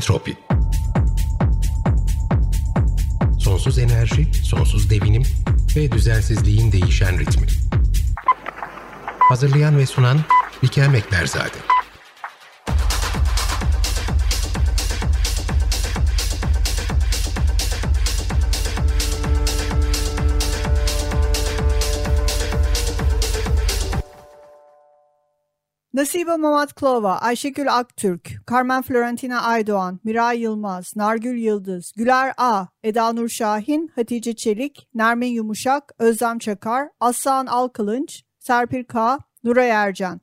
Entropi Sonsuz enerji, sonsuz devinim ve düzensizliğin değişen ritmi. Hazırlayan ve sunan Bikem Ekberzade. Nasibe Mamatklova, Ayşegül Aktürk, Carmen Florentina Aydoğan, Miray Yılmaz, Nargül Yıldız, Güler A, Eda Nur Şahin, Hatice Çelik, Nermin Yumuşak, Özlem Çakar, Aslan Alkılınç, Serpil K, Nuray Ercan.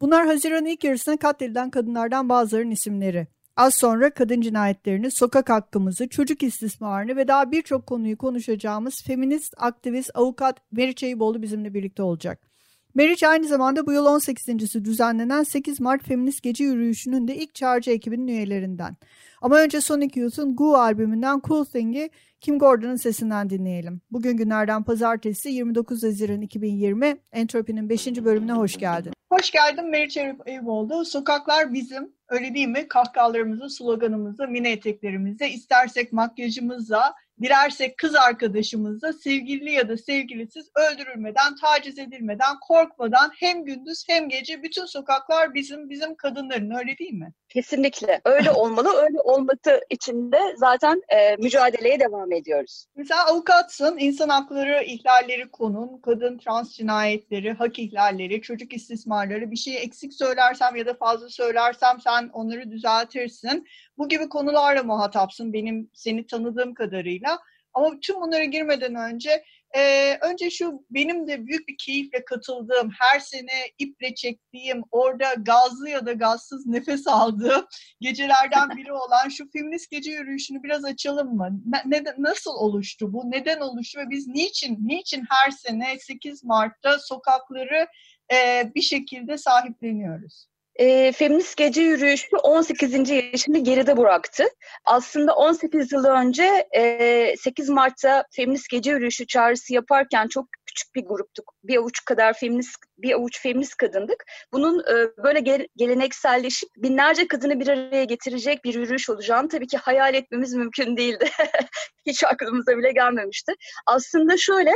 Bunlar Haziran'ın ilk yarısına katledilen kadınlardan bazılarının isimleri. Az sonra kadın cinayetlerini, sokak hakkımızı, çocuk istismarını ve daha birçok konuyu konuşacağımız feminist, aktivist, avukat Meriç Eyüboğlu bizimle birlikte olacak. Meriç aynı zamanda bu yıl 18.si düzenlenen 8 Mart Feminist Gece Yürüyüşü'nün de ilk çağrıcı ekibinin üyelerinden. Ama önce Sonic Youth'un Goo albümünden Cool Thing'i Kim Gordon'ın sesinden dinleyelim. Bugün günlerden pazartesi 29 Haziran 2020 Entropi'nin 5. bölümüne hoş geldin. Hoş geldin Meriç Eyüboğlu. Sokaklar bizim, öyle değil mi? Kahkahalarımızı, sloganımızı, mini eteklerimizi, istersek makyajımızla, dilersek kız arkadaşımızla sevgili ya da sevgilisiz öldürülmeden, taciz edilmeden, korkmadan hem gündüz hem gece bütün sokaklar bizim, bizim kadınların öyle değil mi? Kesinlikle öyle olmalı. Öyle olması için de zaten e, mücadeleye devam ediyoruz. Mesela avukatsın, insan hakları ihlalleri konun, kadın trans cinayetleri, hak ihlalleri, çocuk istismarları bir şeyi eksik söylersem ya da fazla söylersem sen onları düzeltirsin. Bu gibi konularla muhatapsın benim seni tanıdığım kadarıyla. Ama tüm bunlara girmeden önce e, önce şu benim de büyük bir keyifle katıldığım, her sene iple çektiğim, orada gazlı ya da gazsız nefes aldığım gecelerden biri olan şu feminist gece yürüyüşünü biraz açalım mı? Ne, nasıl oluştu bu? Neden oluştu ve biz niçin niçin her sene 8 Mart'ta sokakları e, bir şekilde sahipleniyoruz? E, feminist gece yürüyüşü 18. yaşını geride bıraktı. Aslında 18 yıl önce e, 8 Mart'ta feminist gece yürüyüşü çağrısı yaparken çok küçük bir gruptuk. Bir avuç kadar feminist bir avuç feminist kadındık. Bunun e, böyle gel, gelenekselleşip binlerce kadını bir araya getirecek bir yürüyüş olacağını tabii ki hayal etmemiz mümkün değildi. Hiç aklımıza bile gelmemişti. Aslında şöyle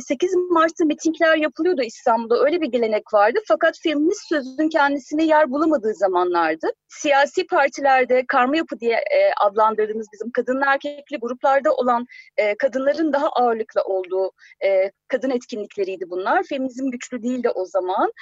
8 Mart'ta mitingler yapılıyordu İstanbul'da. Öyle bir gelenek vardı. Fakat feminist sözün kendisine yer bulamadığı zamanlardı. Siyasi partilerde karma yapı diye adlandırdığımız bizim kadın erkekli gruplarda olan kadınların daha ağırlıklı olduğu kadın etkinlikleriydi bunlar. Feminizm güçlü değildi o zaman.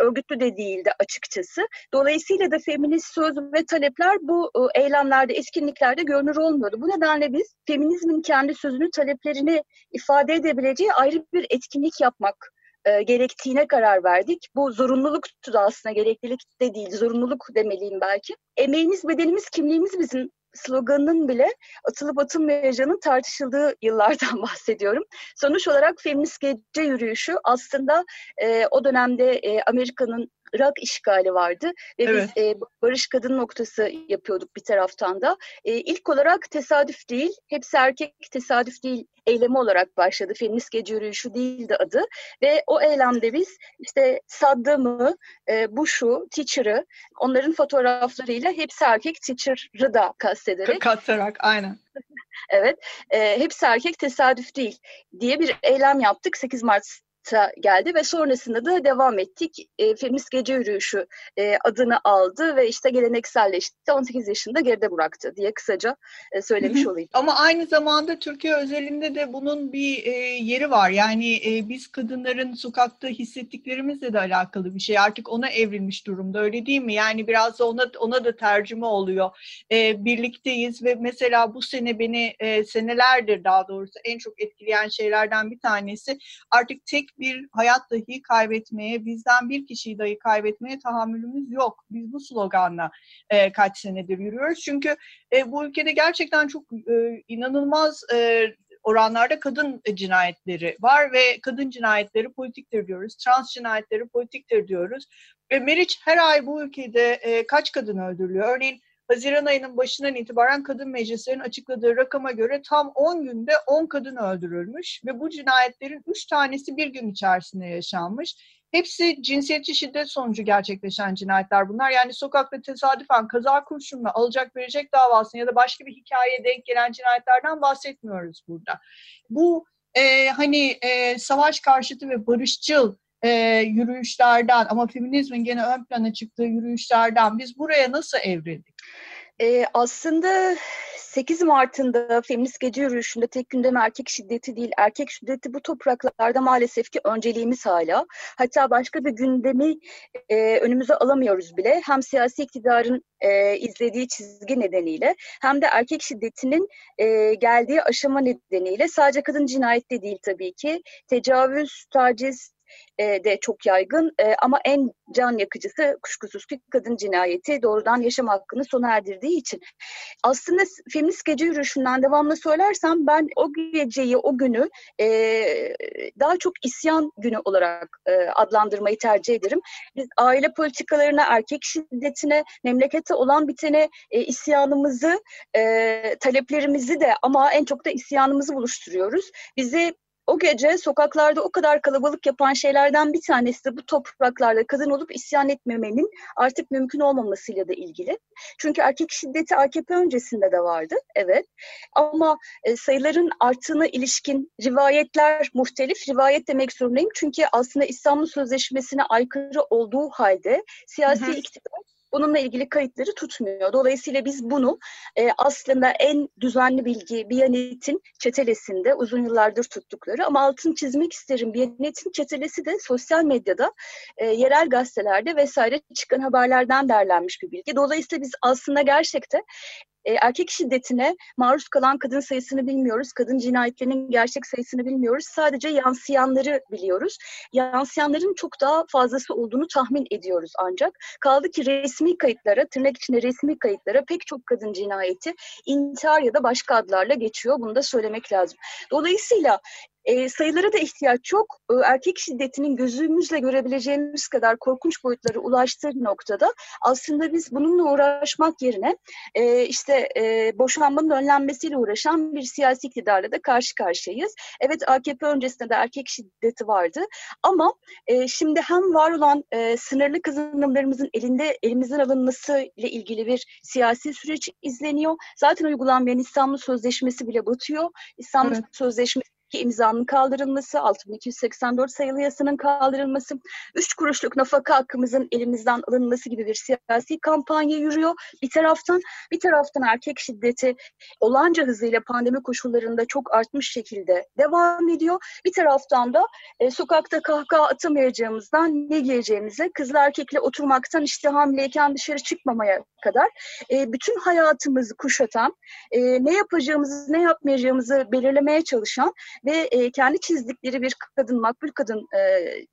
Örgütlü de değildi açıkçası. Dolayısıyla da feminist söz ve talepler bu eylemlerde, etkinliklerde görünür olmuyordu. Bu nedenle biz feminizmin kendi sözünü, taleplerini ifade edebileceği ayrı bir etkinlik yapmak e, gerektiğine karar verdik. Bu zorunluluktu da aslında gereklilik de değil, zorunluluk demeliyim belki. Emeğimiz, bedenimiz, kimliğimiz bizim sloganının bile atılıp atılmayacağının tartışıldığı yıllardan bahsediyorum. Sonuç olarak feminist gece yürüyüşü aslında e, o dönemde e, Amerika'nın Irak işgali vardı ve evet. biz e, barış kadın noktası yapıyorduk bir taraftan da. E, ilk olarak tesadüf değil, hepsi erkek tesadüf değil eylemi olarak başladı. Feminist gece yürüyüşü değildi adı ve o eylemde biz işte Saddam'ı, e, Bush'u, Teacher'ı onların fotoğraflarıyla hepsi erkek Teacher'ı da kastederek. Katarak aynen. evet, e, hepsi erkek tesadüf değil diye bir eylem yaptık 8 Mart geldi ve sonrasında da devam ettik. E, Feminist Gece Yürüyüşü e, adını aldı ve işte gelenekselleşti. 18 yaşında geride bıraktı diye kısaca e, söylemiş olayım. Ama aynı zamanda Türkiye özelinde de bunun bir e, yeri var. Yani e, biz kadınların sokakta hissettiklerimizle de alakalı bir şey. Artık ona evrilmiş durumda öyle değil mi? Yani biraz da ona, ona da tercüme oluyor. E, birlikteyiz ve mesela bu sene beni e, senelerdir daha doğrusu en çok etkileyen şeylerden bir tanesi artık tek bir hayat dahi kaybetmeye, bizden bir kişiyi dahi kaybetmeye tahammülümüz yok. Biz bu sloganla e, kaç senedir yürüyoruz. Çünkü e, bu ülkede gerçekten çok e, inanılmaz e, oranlarda kadın cinayetleri var ve kadın cinayetleri politiktir diyoruz. Trans cinayetleri politiktir diyoruz. Ve Meriç her ay bu ülkede e, kaç kadın öldürülüyor? Örneğin Haziran ayının başından itibaren kadın meclislerin açıkladığı rakama göre tam 10 günde 10 kadın öldürülmüş ve bu cinayetlerin 3 tanesi bir gün içerisinde yaşanmış. hepsi cinsiyetçi şiddet sonucu gerçekleşen cinayetler bunlar. Yani sokakta tesadüfen kaza kurşunla alacak verecek davasını ya da başka bir hikayeye denk gelen cinayetlerden bahsetmiyoruz burada. Bu e, hani e, savaş karşıtı ve barışçıl e, yürüyüşlerden ama feminizmin gene ön plana çıktığı yürüyüşlerden biz buraya nasıl evrildik? E, aslında 8 Mart'ında feminist gece yürüyüşünde tek gündem erkek şiddeti değil, erkek şiddeti bu topraklarda maalesef ki önceliğimiz hala. Hatta başka bir gündemi e, önümüze alamıyoruz bile. Hem siyasi iktidarın e, izlediği çizgi nedeniyle hem de erkek şiddetinin e, geldiği aşama nedeniyle sadece kadın cinayette değil tabii ki. Tecavüz, taciz, e, de çok yaygın e, ama en can yakıcısı kuşkusuz ki kadın cinayeti doğrudan yaşam hakkını sona erdirdiği için. Aslında feminist gece yürüyüşünden devamlı söylersem ben o geceyi, o günü e, daha çok isyan günü olarak e, adlandırmayı tercih ederim. Biz aile politikalarına, erkek şiddetine, memlekete olan bitene e, isyanımızı, e, taleplerimizi de ama en çok da isyanımızı buluşturuyoruz. Bizi o gece sokaklarda o kadar kalabalık yapan şeylerden bir tanesi de bu topraklarda kadın olup isyan etmemenin artık mümkün olmamasıyla da ilgili. Çünkü erkek şiddeti AKP öncesinde de vardı, evet. Ama e, sayıların arttığına ilişkin rivayetler muhtelif. Rivayet demek zorundayım çünkü aslında İstanbul Sözleşmesi'ne aykırı olduğu halde siyasi hı hı. iktidar bununla ilgili kayıtları tutmuyor. Dolayısıyla biz bunu e, aslında en düzenli bilgi Biyanet'in çetelesinde uzun yıllardır tuttukları ama altını çizmek isterim. Biyanet'in çetelesi de sosyal medyada, e, yerel gazetelerde vesaire çıkan haberlerden derlenmiş bir bilgi. Dolayısıyla biz aslında gerçekte e, erkek şiddetine maruz kalan kadın sayısını bilmiyoruz. Kadın cinayetlerinin gerçek sayısını bilmiyoruz. Sadece yansıyanları biliyoruz. Yansıyanların çok daha fazlası olduğunu tahmin ediyoruz ancak. Kaldı ki resmi kayıtlara, tırnak içinde resmi kayıtlara pek çok kadın cinayeti intihar ya da başka adlarla geçiyor. Bunu da söylemek lazım. Dolayısıyla e, sayılara da ihtiyaç yok. E, erkek şiddetinin gözümüzle görebileceğimiz kadar korkunç boyutlara ulaştığı bir noktada aslında biz bununla uğraşmak yerine e, işte e, boşanmanın önlenmesiyle uğraşan bir siyasi iktidarla da karşı karşıyayız. Evet AKP öncesinde de erkek şiddeti vardı ama e, şimdi hem var olan e, sınırlı kazanımlarımızın elinde elimizden alınması ile ilgili bir siyasi süreç izleniyor. Zaten uygulanmayan İstanbul Sözleşmesi bile batıyor. İstanbul evet. Sözleşmesi imzanın kaldırılması, 6284 sayılı yasanın kaldırılması, 3 kuruşluk nafaka hakkımızın elimizden alınması gibi bir siyasi kampanya yürüyor. Bir taraftan bir taraftan erkek şiddeti olanca hızıyla pandemi koşullarında çok artmış şekilde devam ediyor. Bir taraftan da e, sokakta kahkaha atamayacağımızdan ne diyeceğimize, kızla erkekle oturmaktan işte hamileyken dışarı çıkmamaya kadar e, bütün hayatımızı kuşatan, e, ne yapacağımızı, ne yapmayacağımızı belirlemeye çalışan ve e, kendi çizdikleri bir kadın, makbul kadın e,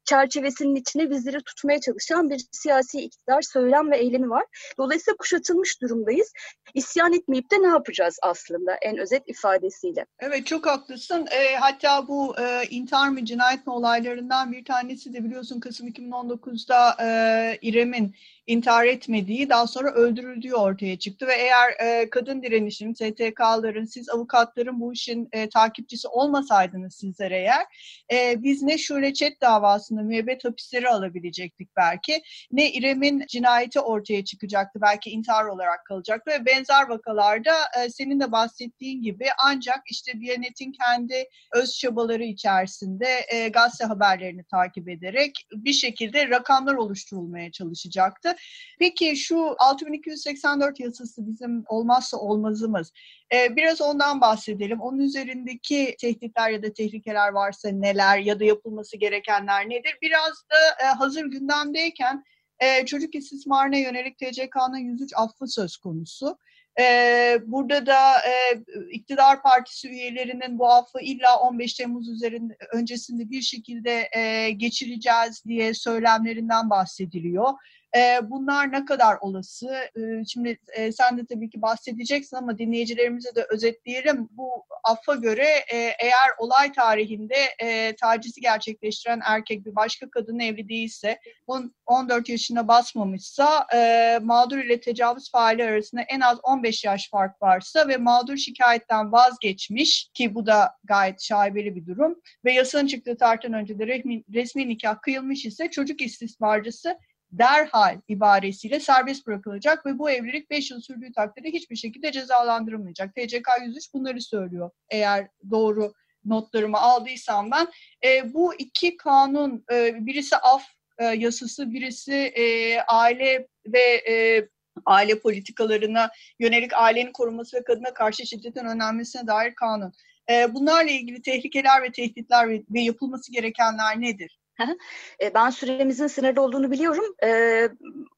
çerçevesinin içine bizleri tutmaya çalışan bir siyasi iktidar, söylem ve eylemi var. Dolayısıyla kuşatılmış durumdayız. İsyan etmeyip de ne yapacağız aslında en özet ifadesiyle? Evet çok haklısın. E, hatta bu e, intihar mı cinayet mi olaylarından bir tanesi de biliyorsun Kasım 2019'da e, İrem'in intihar etmediği, daha sonra öldürüldüğü ortaya çıktı ve eğer e, kadın direnişinin, STK'ların, siz avukatların bu işin e, takipçisi olmasaydınız sizler eğer, e, biz ne Şule Çet davasında müebbet hapisleri alabilecektik belki, ne İrem'in cinayeti ortaya çıkacaktı, belki intihar olarak kalacaktı ve benzer vakalarda e, senin de bahsettiğin gibi ancak işte Biyanet'in kendi öz çabaları içerisinde e, gazete haberlerini takip ederek bir şekilde rakamlar oluşturulmaya çalışacaktı. Peki şu 6284 yasası bizim olmazsa olmazımız. Ee, biraz ondan bahsedelim. Onun üzerindeki tehditler ya da tehlikeler varsa neler ya da yapılması gerekenler nedir? Biraz da e, hazır gündemdeyken e, çocuk istismarına yönelik TCK'nın 103 affı söz konusu. Ee, burada da e, iktidar partisi üyelerinin bu affı illa 15 Temmuz üzerinde öncesinde bir şekilde e, geçireceğiz diye söylemlerinden bahsediliyor. E, bunlar ne kadar olası? E, şimdi e, sen de tabii ki bahsedeceksin ama dinleyicilerimize de özetleyelim. Bu affa göre e, eğer olay tarihinde e, tacizi gerçekleştiren erkek bir başka kadın evli değilse, 14 yaşına basmamışsa, e, mağdur ile tecavüz faali arasında en az 15 yaş fark varsa ve mağdur şikayetten vazgeçmiş ki bu da gayet şaibeli bir durum ve yasanın çıktığı tarihten önce de resmi, resmi nikah kıyılmış ise çocuk istismarcısı derhal ibaresiyle serbest bırakılacak ve bu evlilik 5 yıl sürdüğü takdirde hiçbir şekilde cezalandırılmayacak. TCK 103 bunları söylüyor eğer doğru notlarımı aldıysam ben. E, bu iki kanun e, birisi af e, yasası, birisi e, aile ve e, aile politikalarına yönelik ailenin korunması ve kadına karşı şiddetin önlenmesine dair kanun. E, bunlarla ilgili tehlikeler ve tehditler ve, ve yapılması gerekenler nedir? E, ben süremizin sınırlı olduğunu biliyorum. E,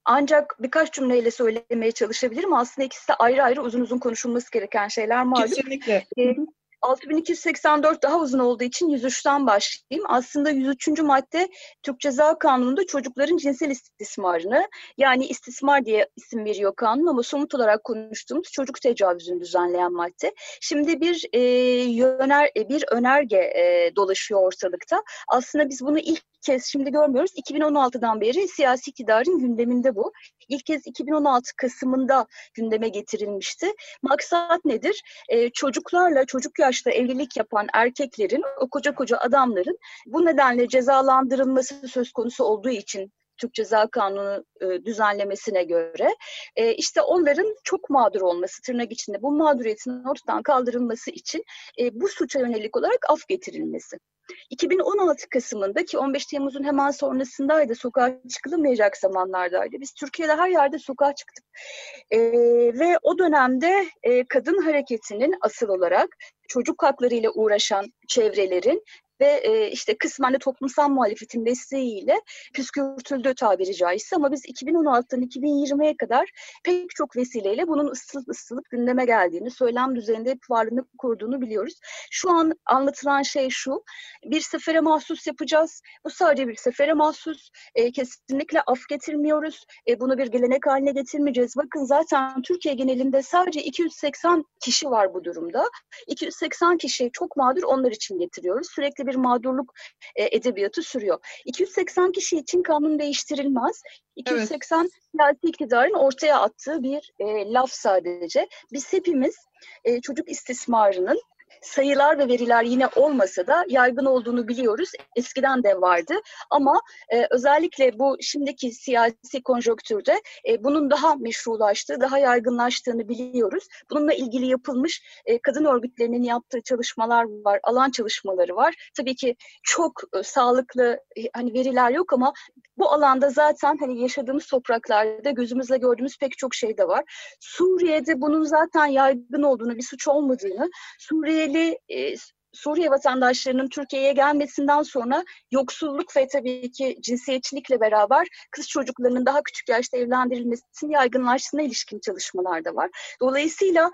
ancak birkaç cümleyle söylemeye çalışabilirim. Aslında ikisi de ayrı ayrı uzun uzun konuşulması gereken şeyler malum. Kesinlikle. E, 6284 daha uzun olduğu için 103'ten başlayayım. Aslında 103. madde Türk Ceza Kanunu'nda çocukların cinsel istismarını yani istismar diye isim veriyor kanun ama somut olarak konuştuğumuz çocuk tecavüzünü düzenleyen madde. Şimdi bir e, yöner bir önerge e, dolaşıyor ortalıkta. Aslında biz bunu ilk kez şimdi görmüyoruz. 2016'dan beri siyasi iktidarın gündeminde bu. İlk kez 2016 Kasım'ında gündeme getirilmişti. Maksat nedir? Ee, çocuklarla çocuk yaşta evlilik yapan erkeklerin, o koca koca adamların bu nedenle cezalandırılması söz konusu olduğu için Türk Ceza Kanunu e, düzenlemesine göre e, işte onların çok mağdur olması tırnak içinde bu mağduriyetin ortadan kaldırılması için e, bu suça yönelik olarak af getirilmesi. 2016 Kasım'ında ki 15 Temmuz'un hemen sonrasındaydı, sokağa çıkılamayacak zamanlardaydı. Biz Türkiye'de her yerde sokağa çıktık. E, ve o dönemde e, kadın hareketinin asıl olarak çocuk hakları ile uğraşan çevrelerin ve e, işte kısmen de toplumsal muhalefetin desteğiyle püskürtüldü tabiri caizse ama biz 2016'dan 2020'ye kadar pek çok vesileyle bunun ısılıp ısılıp gündeme geldiğini, söylem düzeyinde hep varlığını kurduğunu biliyoruz. Şu an anlatılan şey şu, bir sefere mahsus yapacağız. Bu sadece bir sefere mahsus. E, kesinlikle af getirmiyoruz. E, bunu bir gelenek haline getirmeyeceğiz. Bakın zaten Türkiye genelinde sadece 280 kişi var bu durumda. 280 kişi çok mağdur onlar için getiriyoruz. Sürekli bir mağdurluk e, edebiyatı sürüyor. 280 kişi için kanun değiştirilmez. 280 evet. siyasi iktidarın ortaya attığı bir e, laf sadece. Biz hepimiz e, çocuk istismarının sayılar ve veriler yine olmasa da yaygın olduğunu biliyoruz. Eskiden de vardı ama e, özellikle bu şimdiki siyasi konjonktürde e, bunun daha meşrulaştığı, daha yaygınlaştığını biliyoruz. Bununla ilgili yapılmış e, kadın örgütlerinin yaptığı çalışmalar var, alan çalışmaları var. Tabii ki çok e, sağlıklı e, hani veriler yok ama bu alanda zaten hani yaşadığımız topraklarda gözümüzle gördüğümüz pek çok şey de var. Suriye'de bunun zaten yaygın olduğunu, bir suç olmadığını, Suriyeli e, Suriye vatandaşlarının Türkiye'ye gelmesinden sonra yoksulluk ve tabii ki cinsiyetçilikle beraber kız çocuklarının daha küçük yaşta evlendirilmesinin yaygınlaştığına ilişkin çalışmalar da var. Dolayısıyla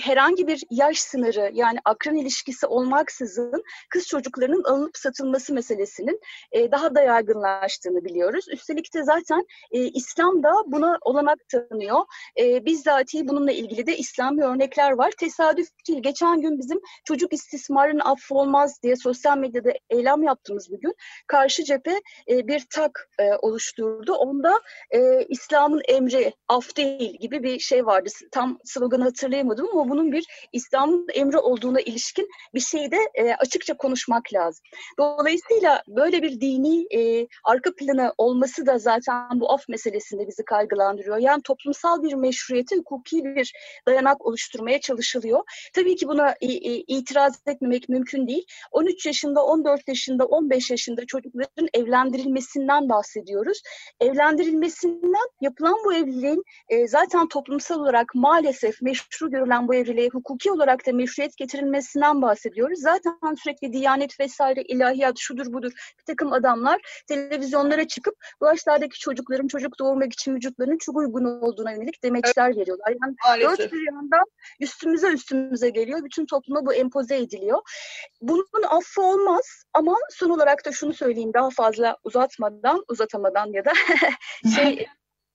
herhangi bir yaş sınırı yani akran ilişkisi olmaksızın kız çocuklarının alınıp satılması meselesinin e, daha da yaygınlaştığını biliyoruz. Üstelik de zaten e, İslam da buna olanak tanıyor. E, bizzati bununla ilgili de İslami örnekler var. Tesadüf değil. Geçen gün bizim çocuk istismarın affı olmaz diye sosyal medyada eylem yaptığımız bir gün karşı cephe e, bir tak e, oluşturdu. Onda e, İslam'ın emri af değil gibi bir şey vardı. Tam sloganı hatırlayamadım ama bunun bir İslam'ın emri olduğuna ilişkin bir şeyde e, açıkça konuşmak lazım. Dolayısıyla böyle bir dini e, arka planı olması da zaten bu af meselesinde bizi kaygılandırıyor. Yani toplumsal bir meşruiyete hukuki bir dayanak oluşturmaya çalışılıyor. Tabii ki buna e, e, itiraz etmemek mümkün değil. 13 yaşında, 14 yaşında, 15 yaşında çocukların evlendirilmesinden bahsediyoruz. Evlendirilmesinden yapılan bu evliliğin e, zaten toplumsal olarak maalesef meşru görülen bu bu evliliğe hukuki olarak da meşruiyet getirilmesinden bahsediyoruz. Zaten sürekli diyanet vesaire ilahiyat şudur budur bir takım adamlar televizyonlara çıkıp bu yaşlardaki çocukların çocuk doğurmak için vücutlarının çok uygun olduğuna yönelik demeçler evet. veriyorlar. Yani Maalesef. dört bir yandan üstümüze üstümüze geliyor. Bütün topluma bu empoze ediliyor. Bunun affı olmaz ama son olarak da şunu söyleyeyim daha fazla uzatmadan, uzatamadan ya da şey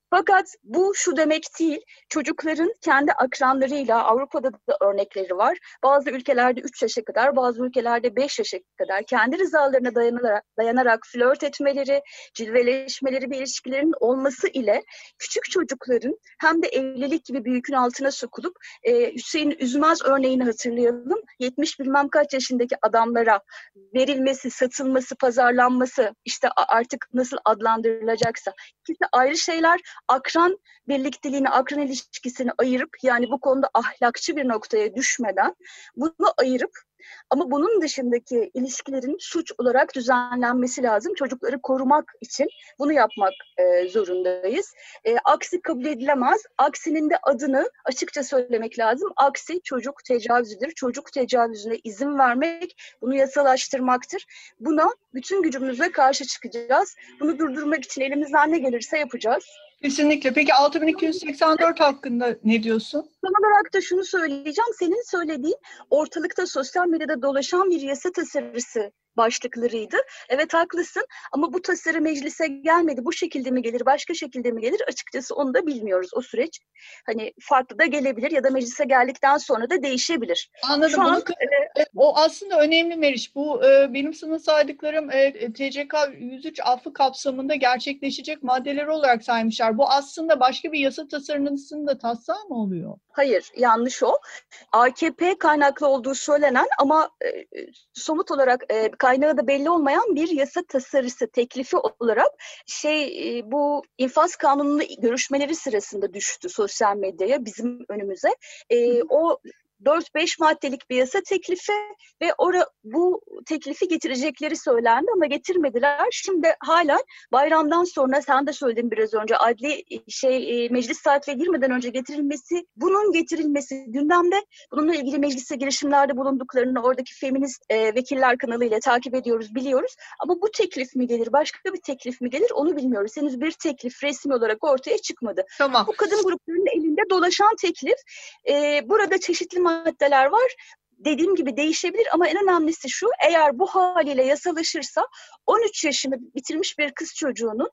Fakat bu şu demek değil. Çocukların kendi akranlarıyla Avrupa'da da örnekleri var. Bazı ülkelerde 3 yaşa kadar, bazı ülkelerde 5 yaşa kadar kendi rızalarına dayanarak, dayanarak flört etmeleri, cilveleşmeleri bir ilişkilerin olması ile küçük çocukların hem de evlilik gibi bir altına sokulup e, Hüseyin Üzmez örneğini hatırlayalım. 70 bilmem kaç yaşındaki adamlara verilmesi, satılması, pazarlanması işte artık nasıl adlandırılacaksa ikisi ayrı şeyler akran birlikteliğini, akran ilişkisini ayırıp yani bu konuda ahlakçı bir noktaya düşmeden bunu ayırıp ama bunun dışındaki ilişkilerin suç olarak düzenlenmesi lazım. Çocukları korumak için bunu yapmak e, zorundayız. E, aksi kabul edilemez. Aksinin de adını açıkça söylemek lazım. Aksi çocuk tecavüzüdür. Çocuk tecavüzüne izin vermek, bunu yasalaştırmaktır. Buna bütün gücümüzle karşı çıkacağız. Bunu durdurmak için elimizden ne gelirse yapacağız. Kesinlikle. Peki 6284 hakkında ne diyorsun? Son olarak da şunu söyleyeceğim. Senin söylediğin ortalıkta sosyal medyada dolaşan bir yasa tasarısı başlıklarıydı. Evet haklısın ama bu tasarı meclise gelmedi. Bu şekilde mi gelir, başka şekilde mi gelir? Açıkçası onu da bilmiyoruz o süreç. Hani farklı da gelebilir ya da meclise geldikten sonra da değişebilir. Anladım. Şu an, e, o aslında önemli Meriç. Bu e, benim sana saydıklarım e, TCK 103 affı kapsamında gerçekleşecek maddeler olarak saymışlar. Bu aslında başka bir yasa tasarısının da taslağı mı oluyor? Hayır, yanlış o. AKP kaynaklı olduğu söylenen ama e, somut olarak e, kaynağı da belli olmayan bir yasa tasarısı teklifi olarak şey e, bu infaz kanununu görüşmeleri sırasında düştü sosyal medyaya bizim önümüze. E, o 4-5 maddelik bir yasa teklifi ve ora, bu teklifi getirecekleri söylendi ama getirmediler. Şimdi hala bayramdan sonra sen de söyledin biraz önce adli şey e, meclis saatine girmeden önce getirilmesi, bunun getirilmesi gündemde. Bununla ilgili meclise girişimlerde bulunduklarını oradaki feminist e, vekiller kanalıyla takip ediyoruz, biliyoruz. Ama bu teklif mi gelir, başka bir teklif mi gelir onu bilmiyoruz. Henüz bir teklif resmi olarak ortaya çıkmadı. Tamam. Bu kadın gruplarının elinde dolaşan teklif. E, burada çeşitli maddeler var dediğim gibi değişebilir ama en önemlisi şu eğer bu haliyle yasalaşırsa 13 yaşını bitirmiş bir kız çocuğunun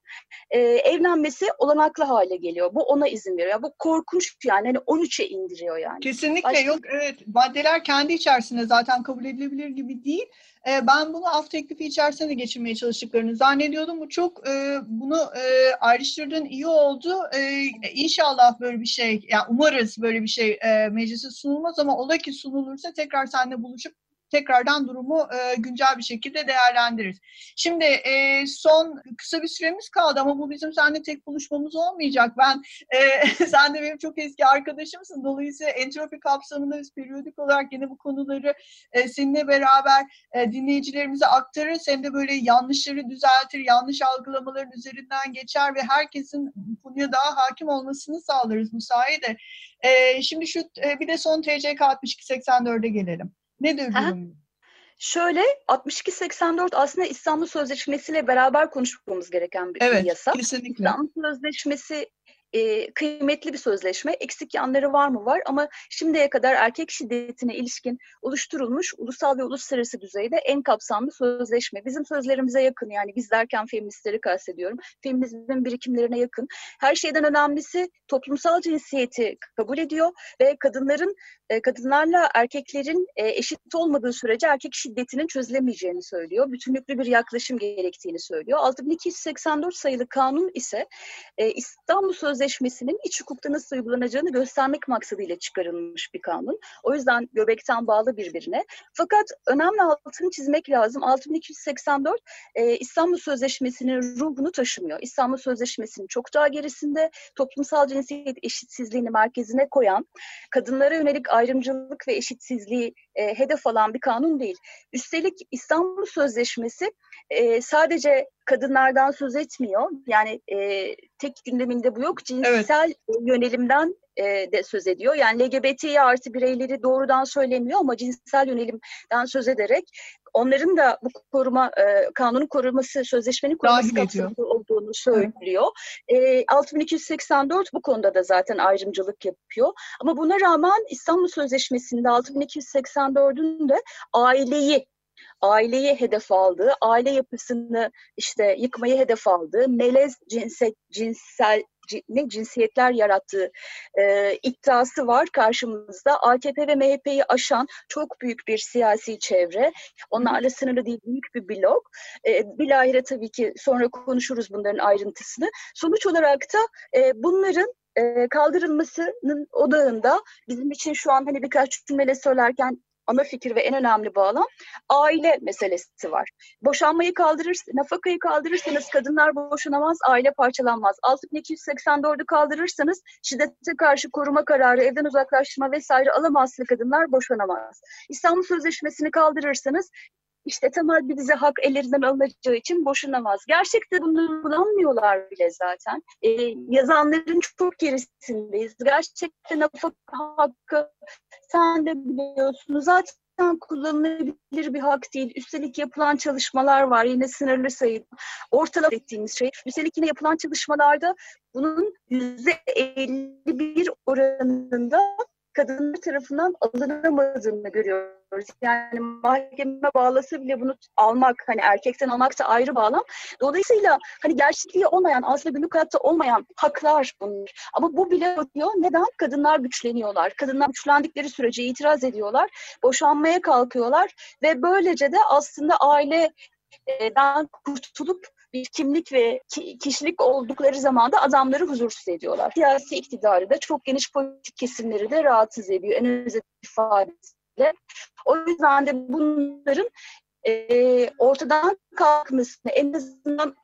e, evlenmesi olanaklı hale geliyor. Bu ona izin veriyor. Bu korkunç yani hani 13'e indiriyor yani. Kesinlikle Başka... yok evet maddeler kendi içerisinde zaten kabul edilebilir gibi değil. E, ben bunu af teklifi içerisinde de geçirmeye çalıştıklarını zannediyordum. Bu çok e, bunu e, ayrıştırdığın iyi oldu. E, inşallah böyle bir şey, yani umarız böyle bir şey e, meclise sunulmaz ama ola ki sunulursa tekrar seninle buluşup tekrardan durumu e, güncel bir şekilde değerlendiririz. Şimdi e, son kısa bir süremiz kaldı ama bu bizim seninle tek buluşmamız olmayacak. Ben e, sen de benim çok eski arkadaşımsın. Dolayısıyla entropi kapsamında biz periyodik olarak yine bu konuları e, seninle beraber e, dinleyicilerimize aktarırız. Hem de böyle yanlışları düzeltir, yanlış algılamaların üzerinden geçer ve herkesin konuya daha hakim olmasını sağlarız bu sayede. E, şimdi şu e, bir de son TCK 6284'e gelelim. Nedir durum? Şöyle 62-84 aslında İstanbul Sözleşmesi ile beraber konuşmamız gereken bir evet, yasa. Kesinlikle. İstanbul Sözleşmesi e, kıymetli bir sözleşme. Eksik yanları var mı? Var ama şimdiye kadar erkek şiddetine ilişkin oluşturulmuş ulusal ve uluslararası düzeyde en kapsamlı sözleşme. Bizim sözlerimize yakın yani biz derken feministleri kastediyorum. Feminizmin birikimlerine yakın. Her şeyden önemlisi toplumsal cinsiyeti kabul ediyor ve kadınların e, kadınlarla erkeklerin e, eşit olmadığı sürece erkek şiddetinin çözülemeyeceğini söylüyor. Bütünlüklü bir yaklaşım gerektiğini söylüyor. 6284 sayılı kanun ise e, İstanbul Sözleşmesi'nin iç hukukta nasıl uygulanacağını göstermek maksadıyla çıkarılmış bir kanun. O yüzden göbekten bağlı birbirine. Fakat önemli altını çizmek lazım. 6284 İstanbul Sözleşmesi'nin ruhunu taşımıyor. İstanbul Sözleşmesi'nin çok daha gerisinde toplumsal cinsiyet eşitsizliğini merkezine koyan, kadınlara yönelik ayrımcılık ve eşitsizliği e, hedef alan bir kanun değil. Üstelik İstanbul Sözleşmesi e, sadece kadınlardan söz etmiyor. Yani e, tek gündeminde bu yok. Cinsel evet. yönelimden e, de söz ediyor. Yani LGBT artı bireyleri doğrudan söylemiyor ama cinsel yönelimden söz ederek onların da bu koruma e, kanunun koruması, sözleşmenin koruması kapsamında olduğunu söylüyor. E, 6284 bu konuda da zaten ayrımcılık yapıyor. Ama buna rağmen İstanbul Sözleşmesi'nde 6284'ün de aileyi aileyi hedef aldığı, aile yapısını işte yıkmayı hedef aldığı, melez cinsel, cinsel ne cinsiyetler yarattığı e, iddiası var karşımızda. AKP ve MHP'yi aşan çok büyük bir siyasi çevre. Onlarla sınırlı değil büyük bir blok. E, bilahare tabii ki sonra konuşuruz bunların ayrıntısını. Sonuç olarak da e, bunların e, kaldırılmasının odağında bizim için şu an hani birkaç cümle söylerken ana fikir ve en önemli bağlam aile meselesi var. Boşanmayı kaldırır, nafakayı kaldırırsanız kadınlar boşanamaz, aile parçalanmaz. 6284'ü kaldırırsanız şiddete karşı koruma kararı, evden uzaklaştırma vesaire alamazsa kadınlar boşanamaz. İstanbul Sözleşmesi'ni kaldırırsanız işte temel bir dizi hak ellerinden alınacağı için boşanamaz. Gerçekte bunu kullanmıyorlar bile zaten. Ee, yazanların çok gerisindeyiz. Gerçekten nafaka hakkı sen de biliyorsunuz zaten kullanılabilir bir hak değil. Üstelik yapılan çalışmalar var yine sınırlı sayıda. Ortalama ettiğimiz şey. Üstelik yine yapılan çalışmalarda bunun yüzde 51 oranında kadınlar tarafından alınamadığını görüyoruz. Yani mahkeme bağlası bile bunu almak, hani erkekten almak da ayrı bağlam. Dolayısıyla hani gerçekliği olmayan, aslında günlük hayatta olmayan haklar bunlar. Ama bu bile diyor. Neden? Kadınlar güçleniyorlar. Kadınlar güçlendikleri sürece itiraz ediyorlar. Boşanmaya kalkıyorlar ve böylece de aslında aileden kurtulup bir kimlik ve kişilik oldukları zaman da adamları huzursuz ediyorlar. Siyasi iktidarı da çok geniş politik kesimleri de rahatsız ediyor en özet ifadesiyle. O yüzden de bunların e, ortadan kalkmasını, en azından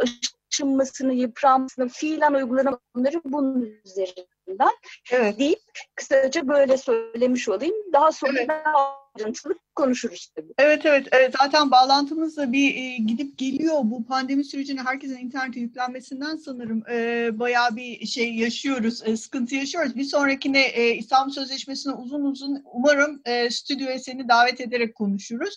aşınmasını, yıpranmasını, fiilen uygulanamayı bunun üzerinden evet. deyip kısaca böyle söylemiş olayım. Daha sonra evet. daha ayrıntılı konuşuruz tabii. Evet evet evet zaten bağlantımız da bir e, gidip geliyor bu pandemi sürecinde herkesin internete yüklenmesinden sanırım e, bayağı bir şey yaşıyoruz e, sıkıntı yaşıyoruz. Bir sonrakine e, İstanbul Sözleşmesi'ne uzun uzun umarım e, stüdyoya seni davet ederek konuşuruz.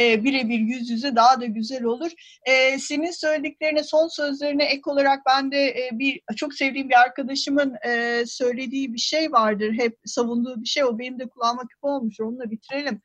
E, birebir yüz yüze daha da güzel olur. E, senin söylediklerine son sözlerine ek olarak ben de e, bir çok sevdiğim bir arkadaşımın e, söylediği bir şey vardır. Hep savunduğu bir şey o benim de kulağıma küpe olmuş onunla bitirelim.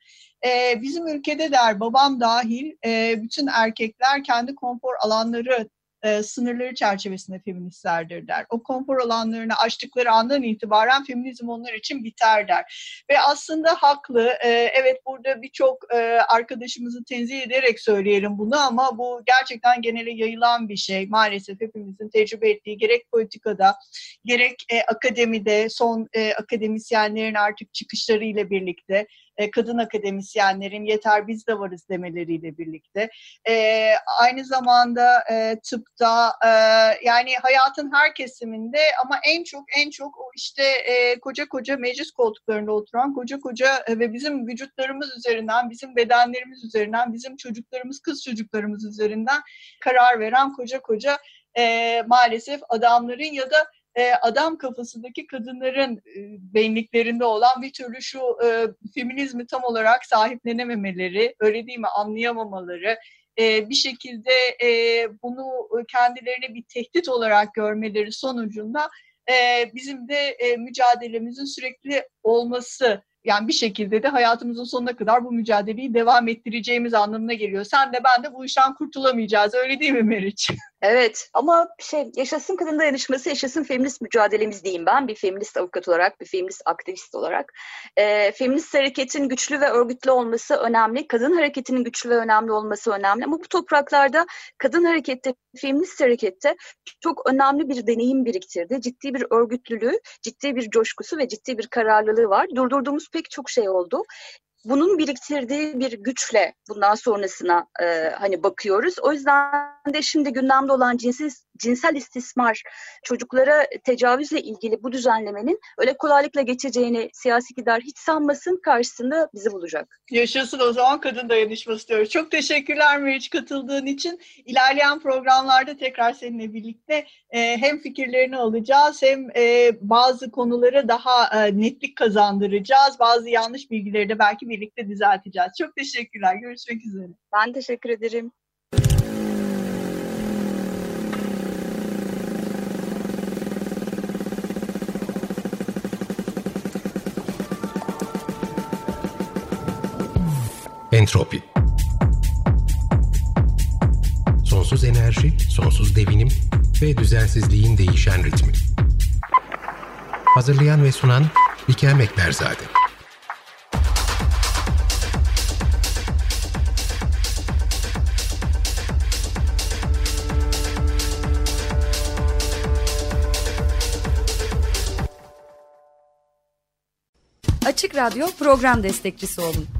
E, bizim ülkede der babam dahil e, bütün erkekler kendi konfor alanları e, sınırları çerçevesinde feministlerdir der. O konfor alanlarını açtıkları andan itibaren feminizm onlar için biter der. Ve aslında haklı. E, evet burada birçok e, arkadaşımızı tenzih ederek söyleyelim bunu ama bu gerçekten genele yayılan bir şey. Maalesef hepimizin tecrübe ettiği gerek politikada gerek e, akademide son e, akademisyenlerin artık çıkışlarıyla birlikte e, kadın akademisyenlerin yeter biz de varız demeleriyle birlikte. E, aynı zamanda e, tıpta e, yani hayatın her kesiminde ama en çok en çok o işte e, koca koca meclis koltuklarında oturan koca koca e, ve bizim vücutlarımız üzerinden, bizim bedenlerimiz üzerinden, bizim çocuklarımız, kız çocuklarımız üzerinden karar veren koca koca e, maalesef adamların ya da e, adam kafasındaki kadınların e, benliklerinde olan bir türlü şu e, feminizmi tam olarak sahiplenememeleri, öyle değil mi anlayamamaları, e, bir şekilde e, bunu kendilerine bir tehdit olarak görmeleri sonucunda bizim de mücadelemizin sürekli olması yani bir şekilde de hayatımızın sonuna kadar bu mücadeleyi devam ettireceğimiz anlamına geliyor. Sen de ben de bu işten kurtulamayacağız öyle değil mi Meriç? Evet ama şey yaşasın kadın dayanışması, yaşasın feminist mücadelemiz diyeyim ben. Bir feminist avukat olarak, bir feminist aktivist olarak. E, feminist hareketin güçlü ve örgütlü olması önemli. Kadın hareketinin güçlü ve önemli olması önemli. Ama bu topraklarda kadın harekette, feminist harekette çok önemli bir deneyim biriktirdi. Ciddi bir örgütlülüğü, ciddi bir coşkusu ve ciddi bir kararlılığı var. Durdurduğumuz pek çok şey oldu bunun biriktirdiği bir güçle bundan sonrasına e, hani bakıyoruz. O yüzden de şimdi gündemde olan cinsel, cinsel istismar, çocuklara tecavüzle ilgili bu düzenlemenin öyle kolaylıkla geçeceğini siyasi iktidar hiç sanmasın karşısında bizi bulacak. Yaşasın o zaman kadın dayanışması diyoruz. Çok teşekkürler Meriç katıldığın için. İlerleyen programlarda tekrar seninle birlikte e, hem fikirlerini alacağız hem e, bazı konuları daha e, netlik kazandıracağız. Bazı yanlış bilgileri de belki birlikte düzelteceğiz. Çok teşekkürler. Görüşmek üzere. Ben teşekkür ederim. Entropi Sonsuz enerji, sonsuz devinim ve düzensizliğin değişen ritmi. Hazırlayan ve sunan Bikem Ekberzade. Açık Radyo program destekçisi olun.